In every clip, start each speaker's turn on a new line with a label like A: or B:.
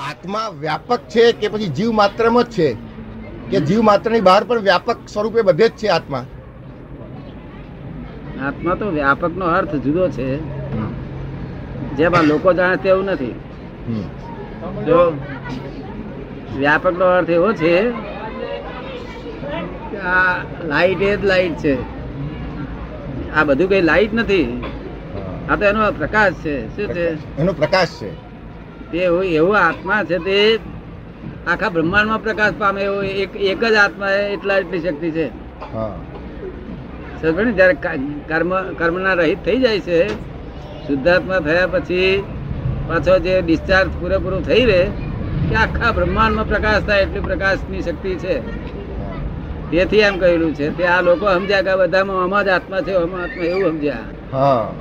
A: આત્મા વ્યાપક છે કે પછી જીવ માત્રમાં જ છે? કે જીવ માત્રની બહાર પણ વ્યાપક સ્વરૂપે બધે જ છે આત્મા?
B: આત્મા તો વ્યાપક નો અર્થ જુદો છે. જેમાં લોકો જાણે તેવું નથી. જો વ્યાપક નો અર્થ એવો છે આ લાઈટ એ જ લાઈટ છે. આ બધું કઈ લાઈટ નથી. આ તો એનો પ્રકાશ છે. શું છે?
A: એનો પ્રકાશ છે.
B: તે એવો આત્મા છે તે આખા બ્રહ્માંડમાં પ્રકાશ પામે એવો એક એક જ આત્મા એટલા એટલી શક્તિ છે. જ્યારે કર્મ કર્મના રહિત થઈ જાય છે શુદ્ધાત્મા થયા પછી પાછો જે ડિસ્ચાર્જ પૂરેપૂરું થઈ રહે કે આખા બ્રહ્માંડમાં પ્રકાશ થાય એટલી પ્રકાશની શક્તિ છે. તેથી એમ કહેલું છે તે આ લોકો સમજ્યા કે બધામાં આમાં જ આત્મા છે આમાં આત્મા એવું સમજ્યા.
A: હા.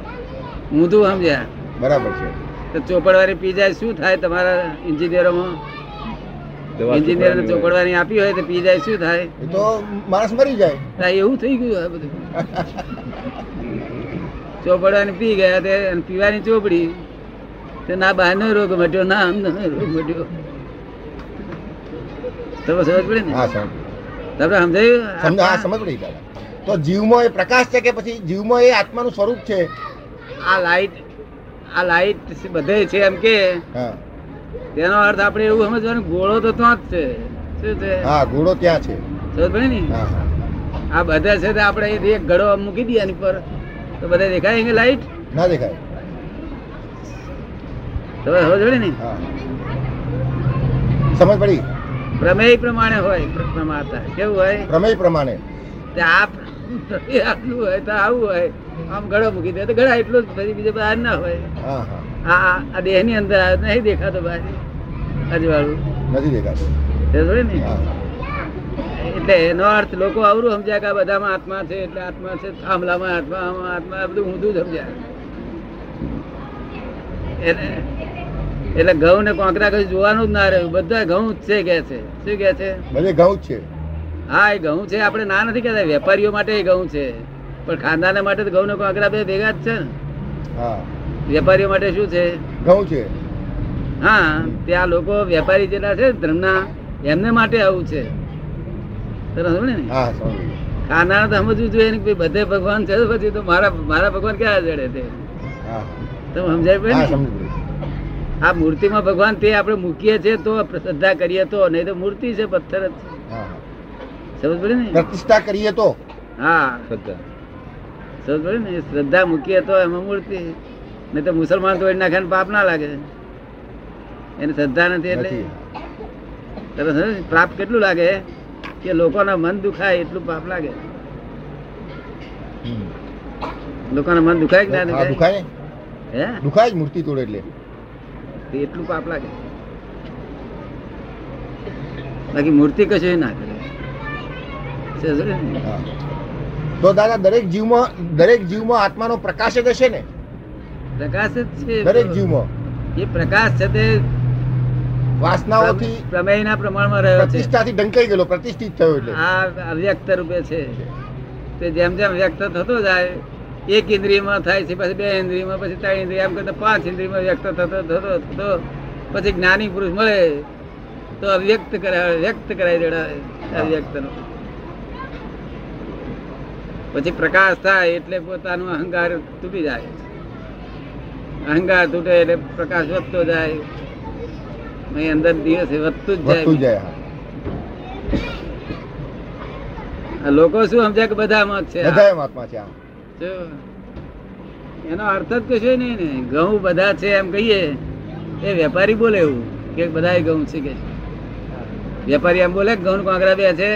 B: ઊંધું સમજ્યા.
A: બરાબર છે.
B: તો ચોપડવાની પી જાય શું થાય તમારા ઇન્જિનિયરોમાં ને ચોપડવાની આપી હોય તો પી જાય શું થાય?
A: તો માણસ મરી જાય.
B: એવું થઈ ગયું આ બધું. ચોપડવાની પી ગયા તે પીવાની ચોપડી. તે ના બહારનો રોગ મટ્યો ના અંદરનો રોગ મટ્યો. તમે સમજ પડે ને? તમને
A: હા
B: સમજાયું
A: સમજ પડી તો જીવમાં એ પ્રકાશ છે કે પછી જીવમાં એ આત્માનું સ્વરૂપ છે?
B: આ લાઈટ આ લાઈટ બધે છે એમ કે. તેનો અર્થ આપણે એવું સમજવાનું ગોળો તો ત્યાં જ છે. શું છે?
A: હા ગોળો ત્યાં છે.
B: સમજ ને આ બધા છે તે આપણે એક ઘડો મૂકી દઈએ એની પર. તો બધા દેખાય એની લાઈટ
A: ના દેખાય.
B: તમે સમજ ને?
A: સમજ પડી?
B: પ્રમેય પ્રમાણે હોય પ્રમાતા. કેવું હોય?
A: પ્રમેય પ્રમાણે.
B: તે આ આટલું હોય તો આવું હોય. આમ ગળો મૂકી દે. તો ગળા એટલું જ પછી બીજું બહાર ના હોય.
A: હા
B: આ દેહની અંદર નહીં દેખાતો બહાર. અજવાળું
A: નથી દેખાતું.
B: ને? એટલે એનો અર્થ લોકો આવરું સમજ્યા કે બધામાં આત્મા છે એટલે આત્મા છે. થાંભલામાં આત્મા આત્મા બધું ઊંધું સમજ્યા. એટલે એટલે ઘઉં ને કોંકરા કશું જોવાનું જ ના રહ્યું. બધા ઘઉં જ છે કે છે. શું કે છે?
A: બધે ઘઉં છે.
B: હા એ ઘઉં છે. આપણે ના નથી કહેતા. વેપારીઓ માટે એ ઘઉં છે. પણ ખાનદાના માટે તો ઘઉં ને બે ભેગા જ છે ને. વેપારીઓ માટે શું છે?
A: ઘઉં છે.
B: હા ત્યાં લોકો વેપારી જેટલા છે ધર્મના એમને માટે આવું છે. ને. ખાનાર તો સમજવું જોઈએ ને કે બધે ભગવાન છે પછી તો મારા મારા ભગવાન ક્યાં જડે તે?
A: હા.
B: તમે સમજાય પડે. આ મૂર્તિમાં ભગવાન તે આપણે મૂકીએ છીએ તો શ્રદ્ધા કરીએ તો નહીં તો મૂર્તિ છે પથ્થર જ છે.
A: હા. હા.
B: સમજ પડે ને?
A: પ્રતિષ્ઠા કરીએ તો.
B: હા. પડે ને શ્રદ્ધા મૂકીએ તો એમાં મૂર્તિ. નહીં તો મુસલમાન તોડી નાખે પાપ ના લાગે. એને શ્રદ્ધા નથી એટલે. તરત પાપ કેટલું લાગે? કે લોકોના મન દુખાય એટલું પાપ લાગે. લોકોના મન દુખાય કે ના દુખાય? હે?
A: દુખાય મૂર્તિ તોડે એટલે.
B: એટલું પાપ લાગે. બાકી મૂર્તિ કશું ના કરે.
A: તો દાદા દરેક જીવમાં દરેક જીવમાં આત્માનો પ્રકાશ જ હશે ને?
B: પ્રકાશ જ છે.
A: દરેક જીવમાં.
B: એ પ્રકાશ છે તે
A: વાસનાઓથી
B: પ્રમેયના પ્રમાણમાં રહ્યો છે.
A: પ્રતિષ્ઠાથી ઢંકાઈ ગયેલો પ્રતિષ્ઠિત થયો એટલે.
B: આ અવ્યક્ત રૂપે છે. તે જેમ જેમ વ્યક્ત થતો જાય એક ઇન્દ્રિયમાં થાય છે પછી બે ઇન્દ્રિયમાં પછી ત્રણ ઇન્દ્રિય એમ કરતા પાંચ ઇન્દ્રિયમાં વ્યક્ત થતો થતો થતો પછી જ્ઞાની પુરુષ મળે તો અવ્યક્ત કરાવે વ્યક્ત કરાવી દેડાવે અવ્યક્તનો. પછી પ્રકાશ થાય એટલે પોતાનો અહંકાર તૂટી જાય. અહંકાર તૂટે એટલે પ્રકાશ વધતો જાય. અંદર દિવસે વધતું જ જાય. લોકો શું સમજે કે છે?
A: બધા એમ છે
B: એનો અર્થ જ કશું નહીં ને. ઘઉં બધા છે એમ કહીએ એ વેપારી બોલે એવું કે બધા ઘઉં છે કે. વેપારી એમ બોલે ઘઉં કોંકરા બે છે.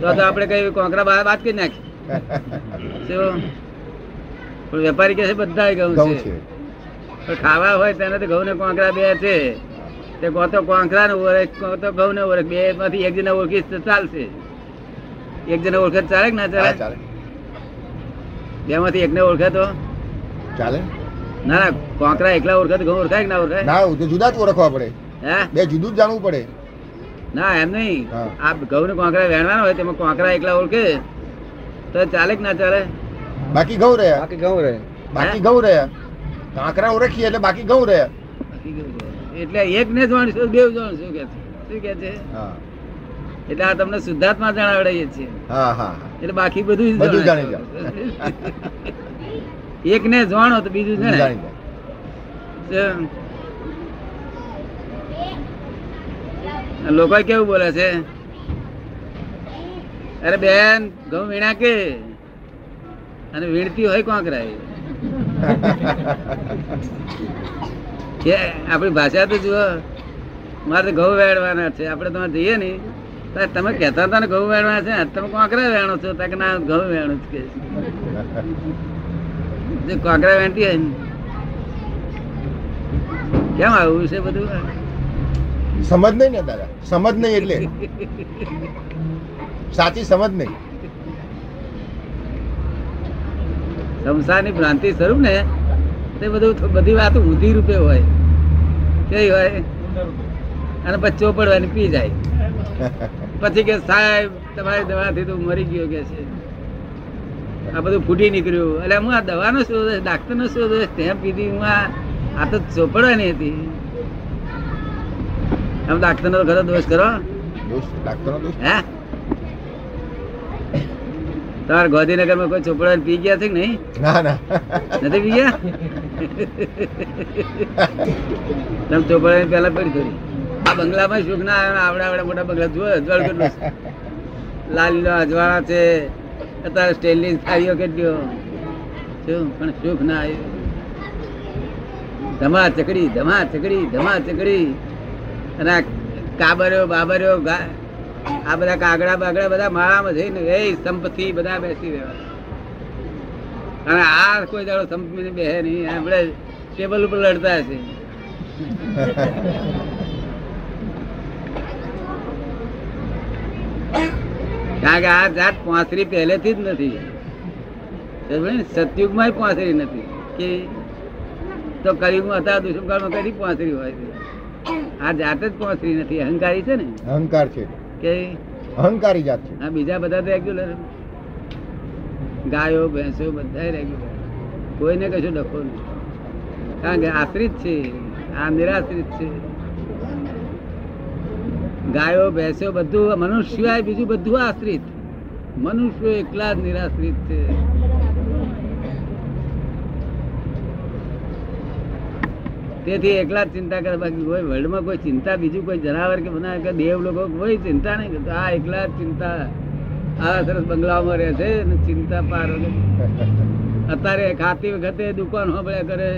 B: તો આપણે કઈ કોંકરા બહાર વાત કરી નાખી વેપારી કે છે બધા ઘઉં છે. પણ ખાવા હોય તેને તો ઘઉં ને કોંકરા બે છે. તે કો તો કોંકરા ને ઓળખ કો તો ઘઉં ને ઓળખ. બે માંથી એક જણા ઓળખી તો ચાલશે. એક જણા ઓળખે ચાલે કે ના ચાલે?
A: ચાલે.
B: બે માંથી એકને ઓળખે તો?
A: ચાલે.
B: ના ના કોંકરા એકલા ઓળખે તો ઘઉં ઓળખાય કે ના ઓળખાય?
A: ના તો જુદા જ ઓળખવા પડે.
B: હે?
A: બે જુદું જ જાણવું પડે.
B: ના એમ નહીં. આ ઘઉં ને કોંકરા વેણવાના હોય તેમાં કોંકરા એકલા ઓળખે. તો ચાલે કે ના ચાલે?
A: બાકી ઘઉં રહ્યા
C: બાકી ઘઉં રહે.
A: બાકી ઘઉં રહ્યા કાંકરા ઓળખીએ એટલે બાકી ઘઉં રહ્યા
B: છે. એટલે એક ને જાણશું બે જાણશું કે શું કે છે?
A: હા.
B: એટલે આ તમને શુદ્ધાત્મા જણાવડાવીએ છીએ.
A: હા હા
B: એટલે બાકી બધું
A: બધું
B: જાણી
A: જાણી
B: એક ને જાણો તો બીજું જણાય.
A: જાણી જાય
B: લોકો કેવું બોલે છે? અરે બેન, ઘઉં વીણા કે? અને વીણતી હોય કોંકરાય કે આપણી ભાષા તો જુઓ, મારે તો ઘઉં વેડવાના છે. આપણે તમે જઈએ ને તમે કહેતા હતા ને ઘઉં વેણવાના છે તમે કોકરા વેણો છો? તક ના ઘઉં વેણું જ કે. જે કોકરા વેણતી હોય કેમ આવું છે બધું?
A: સમજ નહીં ને દાદા? સમજ નહીં એટલે. સાચી સમજ નહીં.
B: સંસારની ભ્રાંતિ સ્વરૂપ ને તે બધું બધી વાત ઊંધી રૂપે હોય. કેવી હોય? અને પછી ચોપડવાની પી જાય. પછી કે સાહેબ તમારી દવાથી તો મરી ગયો કે છે. આ બધું ફૂટી નીકળ્યું. એટલે હું આ દવાનો શોધ ડાક્ટર નો શોધ સ્ટેમ્પ પીધી હું આ તો ચોપડવાની હતી. આમ ડાક્ટર નો ખરો દોષ કરો.
A: દોષ? ડાક્ટરનો દોષ?
B: હે? તમારા ગાંધીનગરમાં કોઈ ચોપડા પી ગયા છે કે નહીં?
A: ના ના.
B: નથી પી ગયા? તમે ચોપડા પેલા પડી થોડી આ બંગલામાં સુખ ના આવે આવડા આવડા મોટા બંગલા જુઓ અજવાળ કેટલું છે. લાલીનો અજવાળા છે. અત્યારે સ્ટેનલેસ થાળીઓ કેટલીઓ. શું? પણ સુખ ના આવ્યું ધમા ચકડી ધમા ચકડી ધમા ચકડી. અને કાબર્યો બાબર્યો ગા- આ બધા કાગડા બાગડા બધા માળામાં જઈને રે સંપત્તિ બધા બેસી રહેવા. અને આ કોઈ દાડો સંપત્તિ બેહે નહીં આપણે ટેબલ ઉપર લડતા છે કારણ કે આ જાત પાંસરી પહેલેથી જ નથી? સતયુગમાં પાંસરી નથી. કે તો કલયુગમાં હતા દુષ્મકાળમાં કદી પાંસરી હોય આ જાત જ પાંસરી નથી. અહંકારી છે ને?
A: અહંકાર છે.
B: કે
A: અહંકારી જાત છે.
B: આ બીજા બધા રેગ્યુલર ગાયો ભેંસો બધા રેગ્યુલર કોઈને કશું ડખો નહીં. કારણ કે આશ્રિત છે. આ નિરાશ્રિત છે. ગાયો ભેંસો બધું મનુષ્ય સિવાય બીજું બધું આશ્રિત. મનુષ્ય એકલા જ નિરાશ્રિત છે. તેથી એકલા ચિંતા કરે. બાકી કોઈ વર્લ્ડમાં કોઈ ચિંતા, બીજું કોઈ જનાવર કે બનાવે કે દેવ લોકો, કોઈ ચિંતા નહીં કરતા. આ એકલા ચિંતા. આ સરસ બંગલાઓમાં રહે છે ને ચિંતા પાર અત્યારે ખાતી વખતે દુકાન હોબળ્યા કરે.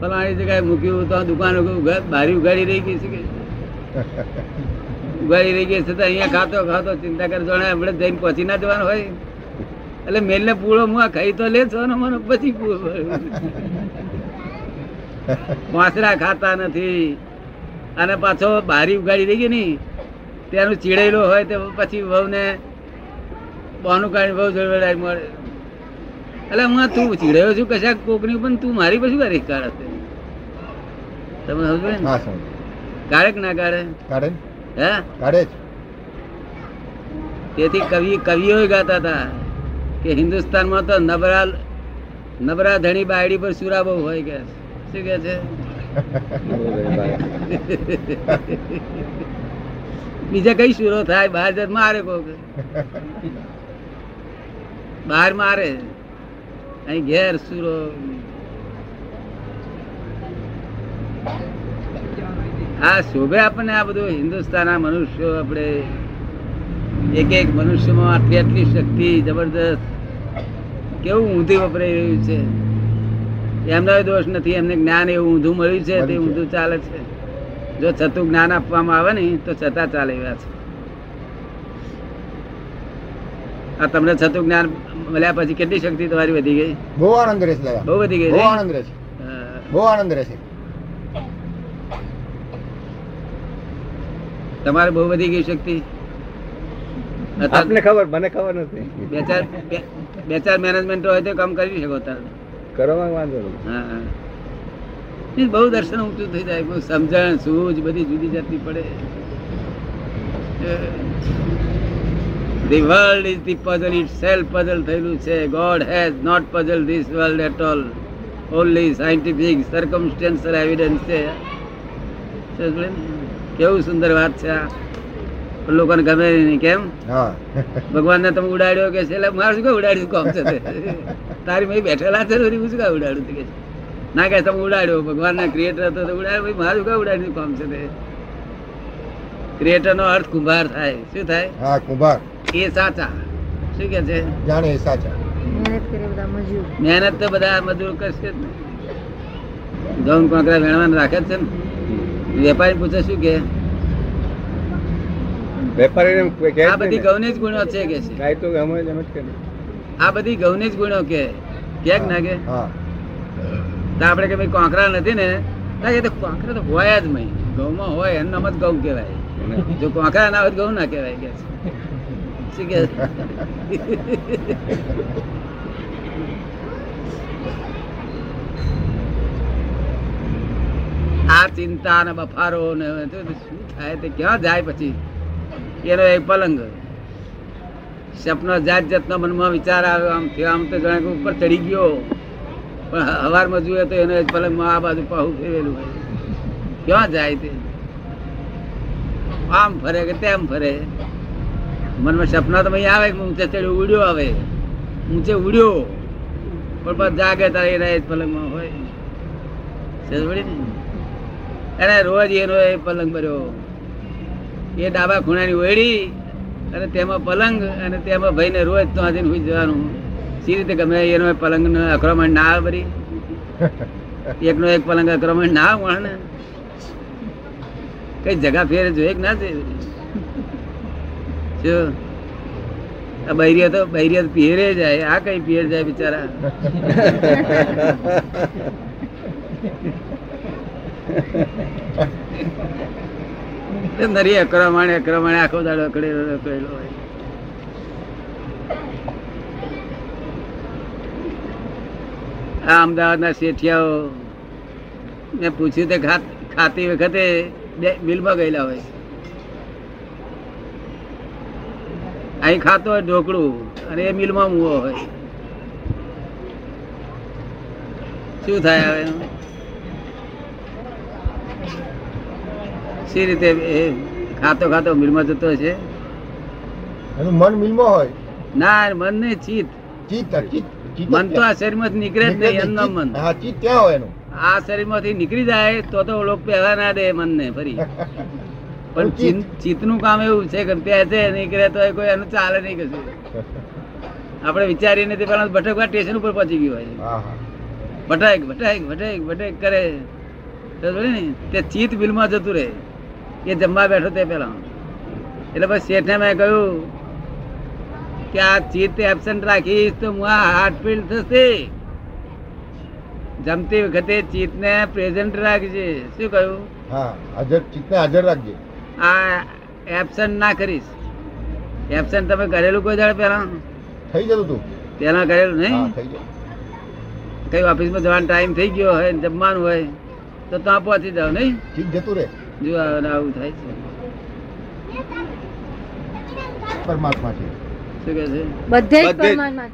B: ફલાણી જગ્યાએ મૂક્યું તો આ દુકાન બારી ઉગાડી રહી ગઈ છે ઉગાડી રહી ગઈ છે તો અહીંયા ખાતો ખાતો ચિંતા કરે. જાણે આપણે જઈને પહોંચી ના જવાનું હોય. એટલે મેલને પૂળો મુઆ ખાઈ તો લે છો ને મને, પછી પૂળો વાંસરા ખાતા નથી. અને પાછો બારી ઉગાડી દઈ ગઈ ની તેનું ચીડેલો હોય તો પછી વહુને બહાનું કાઢી બહુ જોડે મળે. એટલે હું તું ચીડાયો છું કશાક કોકની પણ તું મારી પછી કરી કાઢે હશે? તમે સમજો ને? કાઢે ના કાઢે?
A: કાઢે
B: હે?
A: કાઢે
B: તેથી કવિ કવિઓ ગાતા હતા કે હિન્દુસ્તાનમાં તો નબરા નબરા ધણી બાયડી પર સુરા બહુ હોય કે. બીજા કઈ સુરો થાય? બહાર જત મારે કોક. બહાર મારે. અહીં ઘેર સુરો. આ શોભે આપણને આ બધું હિન્દુસ્તાનના મનુષ્યો, આપણે એક એક મનુષ્યમાં આટલી આટલી શક્તિ, જબરદસ્ત. કેવું ઊંધી વપરાઈ રહ્યું છે. એમનો દોષ નથી. એમને જ્ઞાન એવું ઊંધું મળ્યું છે તે ઊંધું ચાલે છે. જો છતું જ્ઞાન આપવામાં આવે ને તો છતાં ચાલે એવા છે. આ તમને છતું જ્ઞાન મળ્યા પછી કેટલી શક્તિ તમારી વધી ગઈ?
A: બહુ આનંદ રહેશે
B: બહુ વધી ગઈ
A: બહુ આનંદ રહેશે. બહુ આનંદ રહેશે.
B: તમારે બહુ વધી ગઈ શક્તિ?
C: આપને ખબર મને ખબર નથી.
B: બે ચાર બે ચાર મેનેજમેન્ટ હોય તો કામ કરી શકો તારે.
C: કરવામાં
B: બહુ દર્શન ઊંચું થઈ જાય, બહુ સમજણ, સૂઝ, બધી જુદી જાતની પડે. The world is the puzzle itself puzzle થયેલું છે. God has not puzzle this world at all only scientific circumstantial evidence છે? કેવું સુંદર વાત છે આ. લોકોને ગમે નહીં કેમ?
A: ભગવાન
B: ને તમે ઉડાડ્યો કે છે? મારે શું ઉડાડ્યું કોમ છે તારી મેં બેઠેલા છે હું શું કામ ઉડાડું કે ના કે તમે ઉડાડ્યો ભગવાનના ક્રિએટર હતો તો ઉડાડ્યો ભાઈ મારું કામ ઉડાડ્યું કોમ છે તે? ક્રિએટર નો અર્થ કુંભાર થાય. શું થાય?
A: હા કુંભાર.
B: એ સાચા. શું કે છે?
A: જાણે એ સાચા.
D: મહેનત કરે બધા મજૂર.
B: મહેનત તો બધા મજૂર કરશે જ ને. ઘઉં કોકરા વેણવાના રાખે જ છે ને વેપારી પૂછે શું કે?
C: વેપારીને કહે
B: આ બધી
C: નહીં
B: જ ગુણો છે કે છે?
C: કાઈ તો અમે જ એમ જ કરીએ.
B: આ બધી ઘઉંની જ ગુણો કે કે ના કે?
A: હા
B: તો આપણે કે ભાઈ કોંકરા નથી ને કે તો કોંકરા તો હોય જ નહીં. ઘઉંમાં હોય એનું નામ જ ઘઉં કહેવાય જો કોંકરા ના હોય ઘઉં ના કહેવાય કે છે. શું કે? આ ચિંતા ને બફારો ને શું થાય તે ક્યાં જાય પછી? એનો એક પલંગ. સપનો જાત જાતના મનમાં વિચાર આવ્યો આમ થયો, આમ તો જાણે ઉપર ચડી ગયો. પણ હવારમાં જોઈએ તો એનો એક પલંગમાં આ બાજુ પાહું ફેરેલું. હોય ક્યાં જાય તે? આમ ફરે કે તેમ ફરે. મનમાં સપના તો અહીં આવે કે ઊંચે ચડ્યો, ઉડ્યો આવે. ઊંચે ઉડ્યો. પણ બસ જાગે તારે એના એ જ પલંગમાં હોય? એને રોજ એનો એ પલંગ ભર્યો. એ ડાબા ખૂણાની ઓયડી અને તેમાં પલંગ અને તેમાં ભાઈને રોજ તો આજે સુઈ જવાનું. સી રીતે ગમે એનો પલંગ પલંગ અક્રમણ ના આવે ભરી એકનો એક પલંગ અક્રમણ ના આવે ને કઈ જગા ફેર જોઈએ ના જો. આ બૈરિયા તો બૈરિયા તો પહેરે જાય. આ કઈ પિયર જાય બિચારા? નરી અક્રમણ અક્રમણ આખો દાડો અકડેલો હોય. આ અમદાવાદના શેઠિયાઓ મેં પૂછ્યું તે ખાત ખાતી વખતે બે બિલમાં ગયેલા હોય. અહીં ખાતો હોય ઢોકળું અને એ મિલમાં મૂવો હોય. શું થાય હવે? શી રીતે એ ખાતો ખાતો મિલમાં જતો છે?
A: એનું મન મિલમાં હોય?
B: ના મન
A: ને ચિત ચિત
B: મન તો આ શરીરમાં નીકળે જ નહીં એમનો મન.
A: હા ચિત ક્યાં હોય એનું.
B: આ શરીરમાંથી નીકળી જાય તો તો લોક પહેલા ના દે મનને ફરી. પણ ચિત્તનું કામ એવું છે કે ત્યાં છે નીકળે તો કોઈ એનું ચાલે નહીં કશું. આપણે વિચારીને તે પેલા ભટકવા સ્ટેશન ઉપર પહોંચી ગયું હોય. ભટાક ભટાક ભટાક ભટક કરે. તે ચિત બિલમાં જતું રહે. એ જમવા બેઠો તે પેલા. એટલે પછી શેઠને મેં કહ્યું કે આ ચિત્ત એબસન્ટ રાખીશ તો હું આ હાર્ટફીલ થશે. જમતી વખતે ચિત્તને પ્રેઝન્ટ રાખજે. શું કહ્યું?
A: હા હાજર ચિત્તને હાજર રાખજે.
B: આ એબસન્ટ ના કરીશ. એબસન્ટ તમે કરેલું કોઈ દાડે પહેલા
A: થઈ જતું તું.
B: પેલા કરેલું નહીં? કઈ ઓફિસમાં જવાનો ટાઈમ થઈ ગયો હોય જમવાનું હોય તો ત્યાં પહોંચી જાવ નહીં?
A: ચિત્ત જતું રહે.
B: જો આવું થાય છે.
A: પરમાત્મા છે.
B: શું કહે છે?
D: બધે જ પરમાત્મા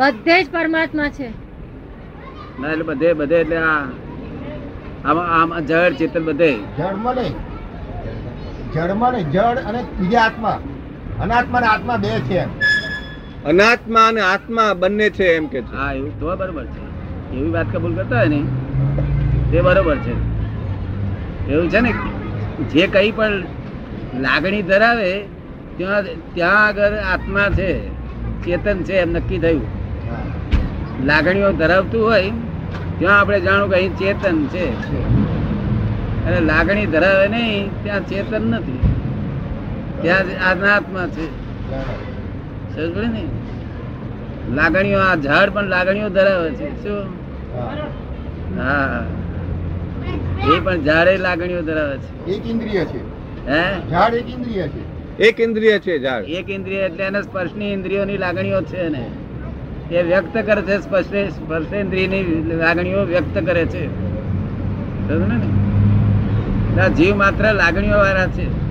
D: બધે જ પરમાત્મા છે.
B: ના એટલે બધે બધે એટલે આ આમાં આમાં જળ ચેતન બધે.
A: જળમાં નહીં જળમાં નહીં જળ અને બીજા આત્મા. અનાત્મા ને આત્મા બે છે
C: અનાત્મા અને આત્મા બંને છે એમ કે છે.
B: હા એવું તો બરોબર છે. એવી વાત કબૂલ કરતા હોય ને તે બરોબર છે. એવું છે ને? જે કઈ પણ લાગણી ધરાવે ત્યાં ત્યાં આગળ આત્મા છે ચેતન છે એમ નક્કી થયું. લાગણીઓ ધરાવતું હોય ત્યાં આપણે જાણવું કે અહીં ચેતન છે. અને લાગણી ધરાવે નહીં ત્યાં ચેતન નથી. ત્યાં અનાત્મા છે. સમજ ને? લાગણીઓ આ ઝાડ પણ લાગણીઓ ધરાવે છે. શું?
A: હા.
B: એ પણ ઝાડે લાગણીઓ ધરાવે છે.
A: એક ઇન્દ્રિય છે.
B: હે?
A: ઝાડ એક ઇન્દ્રિય છે.
C: એક ઇન્દ્રિય છે ઝાડ.
B: એક ઇન્દ્રિય એટલે એને સ્પર્શની ઇન્દ્રિયોની લાગણીઓ છે ને એ વ્યક્ત કરે છે સ્પર્શ સ્પર્શેન્દ્રિયની લાગણીઓ વ્યક્ત કરે છે. ને? આ જીવ માત્ર લાગણીઓ વાળા છે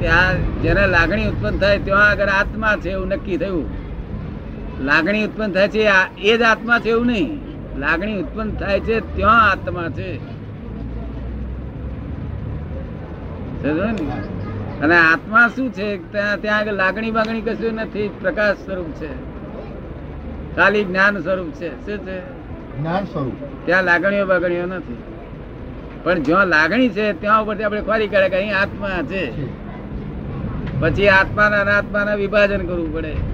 B: ત્યાં જેને લાગણી ઉત્પન્ન થાય ત્યાં આગળ આત્મા છે એવું નક્કી થયું. લાગણી ઉત્પન્ન થાય છે આ- એ જ આત્મા છે એવું નહીં. લાગણી ઉત્પન્ન થાય છે ત્યાં આત્મા છે. અને આત્મા શું છે? ત્યાં ત્યાં આગળ લાગણી બાગણી કશું નથી પ્રકાશ સ્વરૂપ છે. ખાલી જ્ઞાન સ્વરૂપ છે. શું છે?
A: જ્ઞાન સ્વરૂપ.
B: ત્યાં લાગણીઓ બાગણીઓ નથી. પણ જ્યાં લાગણી છે ત્યાં ઉપરથી આપણે ખોરી કાઢે કે અહીં આત્મા છે. પછી આત્માના અનાત્માના વિભાજન કરવું પડે.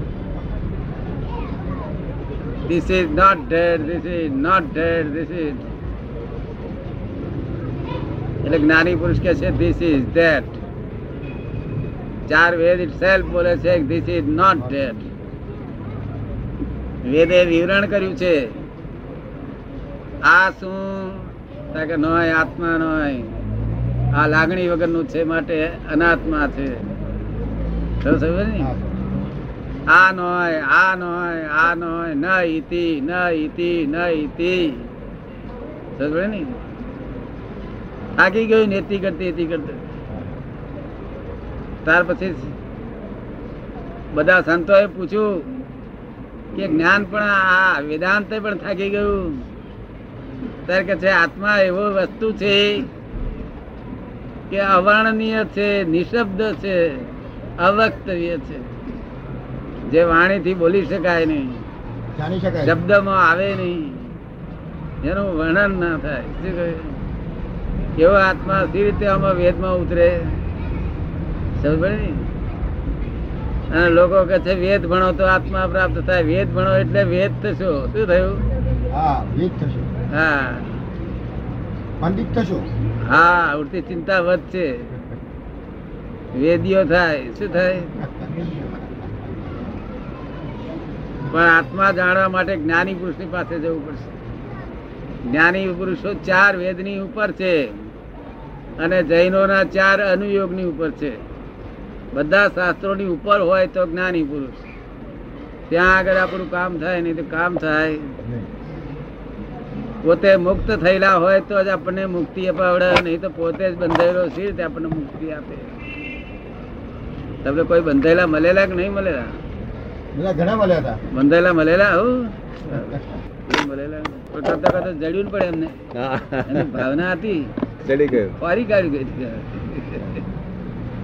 B: This is not dead, this is not dead, this is. એટલે જ્ઞાની પુરુષ કે છે ધીસ ઇઝ ધેટ ચાર વેદ ઇટ સેલ્ફ બોલે છે ધીસ ઇઝ નોટ ડેડ વેદે વિવરણ કર્યું છે આ શું કે નોય આત્મા નોય આ લાગણી વગરનું છે માટે અનાત્મા છે સમજ ને? આ નોય આ નોય આ નોય ન ઇતિ ન? ઇતિ ન ઇતિ ને થાકી ગયું નેતિ કરતી એતી કરતી. ત્યાર પછી બધા સંતોએ પૂછ્યું કે જ્ઞાન પણ આ વેદાંત પણ થાકી ગયું. ત્યારે કે છે, આત્મા એવો વસ્તુ છે કે અવર્ણનીય છે, નિશબ્દ છે અવક્તવ્ય છે. જે વાણીથી બોલી શકાય નહીં.
A: જાણી શકાય.
B: શબ્દમાં આવે નહીં. એનું વર્ણન ના થાય. શું કહે? કેવો આત્મા સી રીતે આમાં વેદમાં ઉતરે? સમજ અને લોકો કે છે વેદ ભણો તો આત્મા પ્રાપ્ત થાય. વેદ ભણો એટલે વેદ થશો શું? થયું?
A: હા વેદ થશો
B: હા.
A: પંડિત થશો
B: હા ઉડતી ચિંતા વધશે વેદીઓ થાય. શું થાય? પણ આત્મા જાણવા માટે જ્ઞાની પુરુષની પાસે જવું પડશે. જ્ઞાની પુરુષો ચાર વેદની ઉપર છે અને જૈનોના ચાર અનુયોગની ઉપર છે. બધા શાસ્ત્રોની ઉપર હોય તો જ્ઞાની પુરુષ. ત્યાં આગળ આપણું કામ થાય, નહીં તો કામ થાય. પોતે મુક્ત થયેલા હોય તો જ આપણને મુક્તિ અપાવડે, નહીં તો પોતે જ બંધાયેલો છે આપણને મુક્તિ આપે. તમને કોઈ બંધાયેલા મળેલા કે નહીં મળેલા?
A: બધા ઘણા મળ્યા હતા.
B: બંધાયેલા મળેલા હો. મળેલા. પણ કરતા કરતા જડ્યું પડે એમને. ભાવના હતી.
C: ચડી ગયું
B: ફરી કાઢી ગઈ.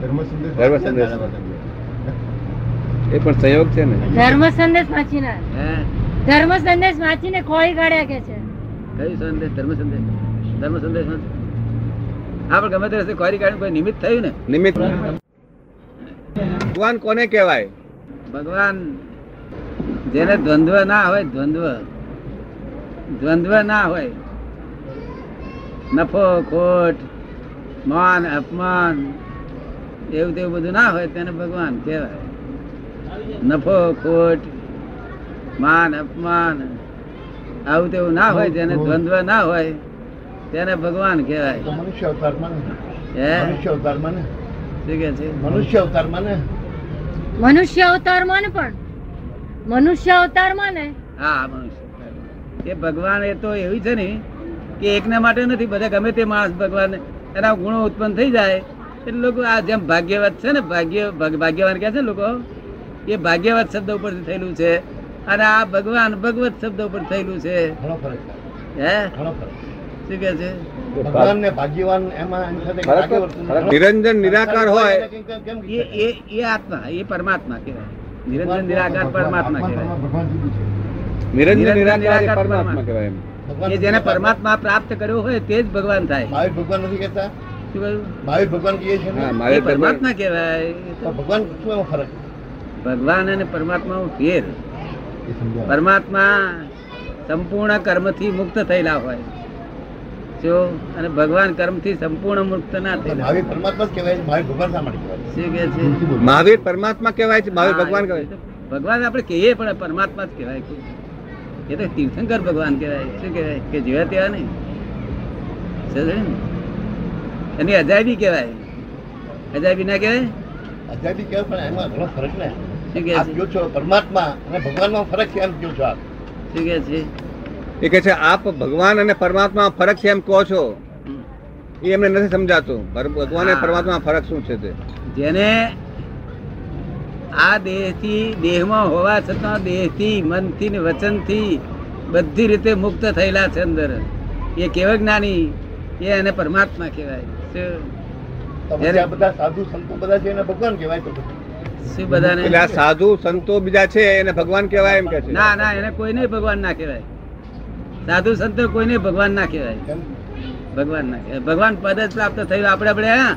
A: ધર્મ સંદેશ
C: ધર્મ સંદેશ. એ પણ સંયોગ છે ને.
D: ધર્મ સંદેશ વાંચીને
B: હે?
D: ધર્મ સંદેશ વાંચીને ખોઈ કાઢ્યા કે છે?
B: કયું સંદેશ? ધર્મ સંદેશ ધર્મ સંદેશ હા પણ ગમે તે રસ્તે ખોરી કાઢી કોઈ નિમિત્ત થયું ને?
C: નિમિત્ત. ભગવાન કોને કહેવાય?
B: ભગવાન જેને દ્વંદ્વ ના હોય દ્વંદ્વ. દ્વંદ્વ ના હોય. નફો ખોટ માન અપમાન એવું તેવું બધું ના હોય તેને ભગવાન કહેવાય. નફો ખોટ માન અપમાન આવું તેવું ના હોય જેને દ્વંદ્વ ના હોય તેને ભગવાન કહેવાય.
A: મનુષ્ય અવતારમાં મનુષ્ય અવતારમાં મનુષ્ય અવતારમાં
D: મનુષ્ય અવતારમાં ને પણ? મનુષ્ય અવતારમાં ને?
B: હા મનુષ્ય એ ભગવાન એ તો એવી છે ને કે એકના માટે નથી બધા ગમે તે માણસ ભગવાન એના ગુણો ઉત્પન્ન થઈ જાય. એટલે લોકો આ જેમ ભાગ્યવત છે ને ભાગ્ય ભાગ- ભાગ્યવાન કહે છે લોકો એ ભાગ્યવત શબ્દ ઉપર થયેલું છે. અને આ ભગવાન ભગવત શબ્દ ઉપર થયેલું છે. હે? શું કે છે?
C: નિરંજન નિરાકાર હોય.
B: એ એ આત્મા એ પરમાત્મા કહેવાય. નિરંજન નિરાકાર પરમાત્મા કહેવાય.
C: નિરંજન નિરાકાર પરમાત્મા
B: પરમાત્મા.
C: કહેવાય એમ.
B: કે જેને પરમાત્મા પ્રાપ્ત કર્યો હોય તે જ ભગવાન થાય.
A: મહાવીર ભગવાન નથી કહેતા? મહાવીર ભગવાન કહે છે ને
C: મારે પરમાત્મા
B: કહેવાય.
A: ભગવાન શું ફરક?
B: ભગવાન અને પરમાત્મા ફેર. પરમાત્મા સંપૂર્ણ કર્મથી મુક્ત થયેલા હોય. જો અને ભગવાન કર્મથી સંપૂર્ણ મુક્ત ના
A: તો મહાવીર પરમાત્મા કહેવાય છે, મહાવીર ભગવાન શા માટે
B: શું કે છે?
C: મહાવીર પરમાત્મા કહેવાય છે મહાવીર ભગવાન કહેવાય
B: ભગવાન આપણે કહીએ પણ પરમાત્મા જ કહેવાય એ તો તીર્થંકર ભગવાન કહેવાય. શું કહેવાય? કે જેવા તેવા નહીં. એની અજાયબી કહેવાય. અજાયબી ના કહેવાય?
A: અજાયબી કહેવાય પણ એમાં ઘણો ફરક ને
B: શું
A: કહે
B: છે
A: પરમાત્મા અને ભગવાનમાં ફરક છે એમ કહો છો આપ.
B: શું કહે છે?
C: એ કહે છે આપ ભગવાન અને પરમાત્મા ફરક છે એમ કહો છો. એ એમને નથી સમજાતું. ભગવાન અને પરમાત્મા ફરક શું છે તે?
B: જેને આ દેહથી દેહમાં હોવા છતાં દેહથી મનથી ને વચનથી બધી રીતે મુક્ત થયેલા છે અંદર. એ કેવા જ્ઞાની એ એને પરમાત્મા કહેવાય?
A: બધા સાધુ સંતો બધા છે એને ભગવાન કહેવાય તો
B: શું બધાને?
C: આ સાધુ સંતો બીજા છે એને ભગવાન કહેવાય એમ કે છે.
B: ના ના એને કોઈ નહીં ભગવાન ના કહેવાય. સાધુ સંત કોઈને ભગવાન ના કહેવાય. ભગવાન ના કહેવાય. ભગવાન પદ જ પ્રાપ્ત થયું આપણે આપણે હા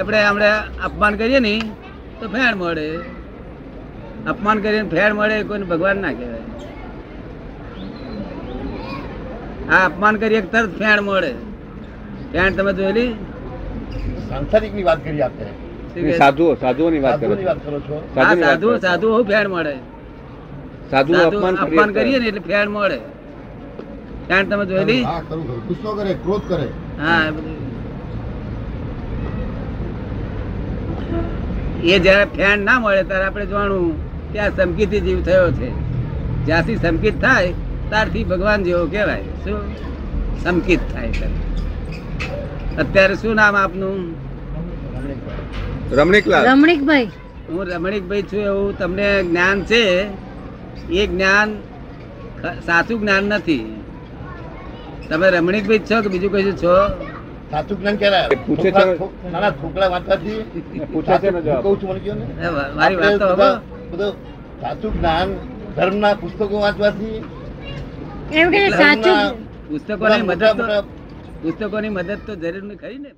B: આપણે આપણે અપમાન કરીએ ને તો ફેણ મળે. અપમાન કરીને ફેણ મળે કોઈને ભગવાન ના કહેવાય. આ અપમાન કરીએ તરત ફેણ મળે. ફેણ તમે જોયેલી?
A: સાંસારિકની વાત કરી આપણે?
C: સાધુઓ સાધુઓની વાત કરો
A: છો.
B: સાધુ. સાધુ ફેણ મળે.
C: સાધુ
B: સાધુ
C: અપમાન
B: અપમાન કરીએ ને એટલે ફેણ મળે. ફેણ તમે જોયેલી?
A: ગુસ્સો કરે ક્રોધ કરે.
B: હા એ જયારે ફેન ના મળે ત્યારે આપણે જાણવું કે આ સમકીથી જીવ થયો છે. જ્યાંથી સમકિત થાય ત્યારથી ભગવાન જેવો કહેવાય. શું? સમકિત થાય ત્યારે. અત્યારે શું નામ આપનું?
C: રમણીકલાલ.
D: રમણીકભાઈ.
B: હું રમણીકભાઈ છું એવું તમને જ્ઞાન છે. એ જ્ઞાન સાચું જ્ઞાન નથી. તમે રમણીકભાઈ છો કે બીજું કશું છો?
A: સાચું જ્ઞાન ક્યારે
C: પૂછે છે.
A: નાના છોકરા વાંચવાથી
C: પૂછે છે ને
A: કહું છું મને કહો ને?
B: મારી વાત તો હવે
A: બધું સાચું જ્ઞાન ધર્મના પુસ્તકો વાંચવાથી
D: એમ કે
A: ધર્મના
D: સાચું
B: પુસ્તકોની મદદ પુસ્તકોની મદદ તો જરૂર ખરી ને.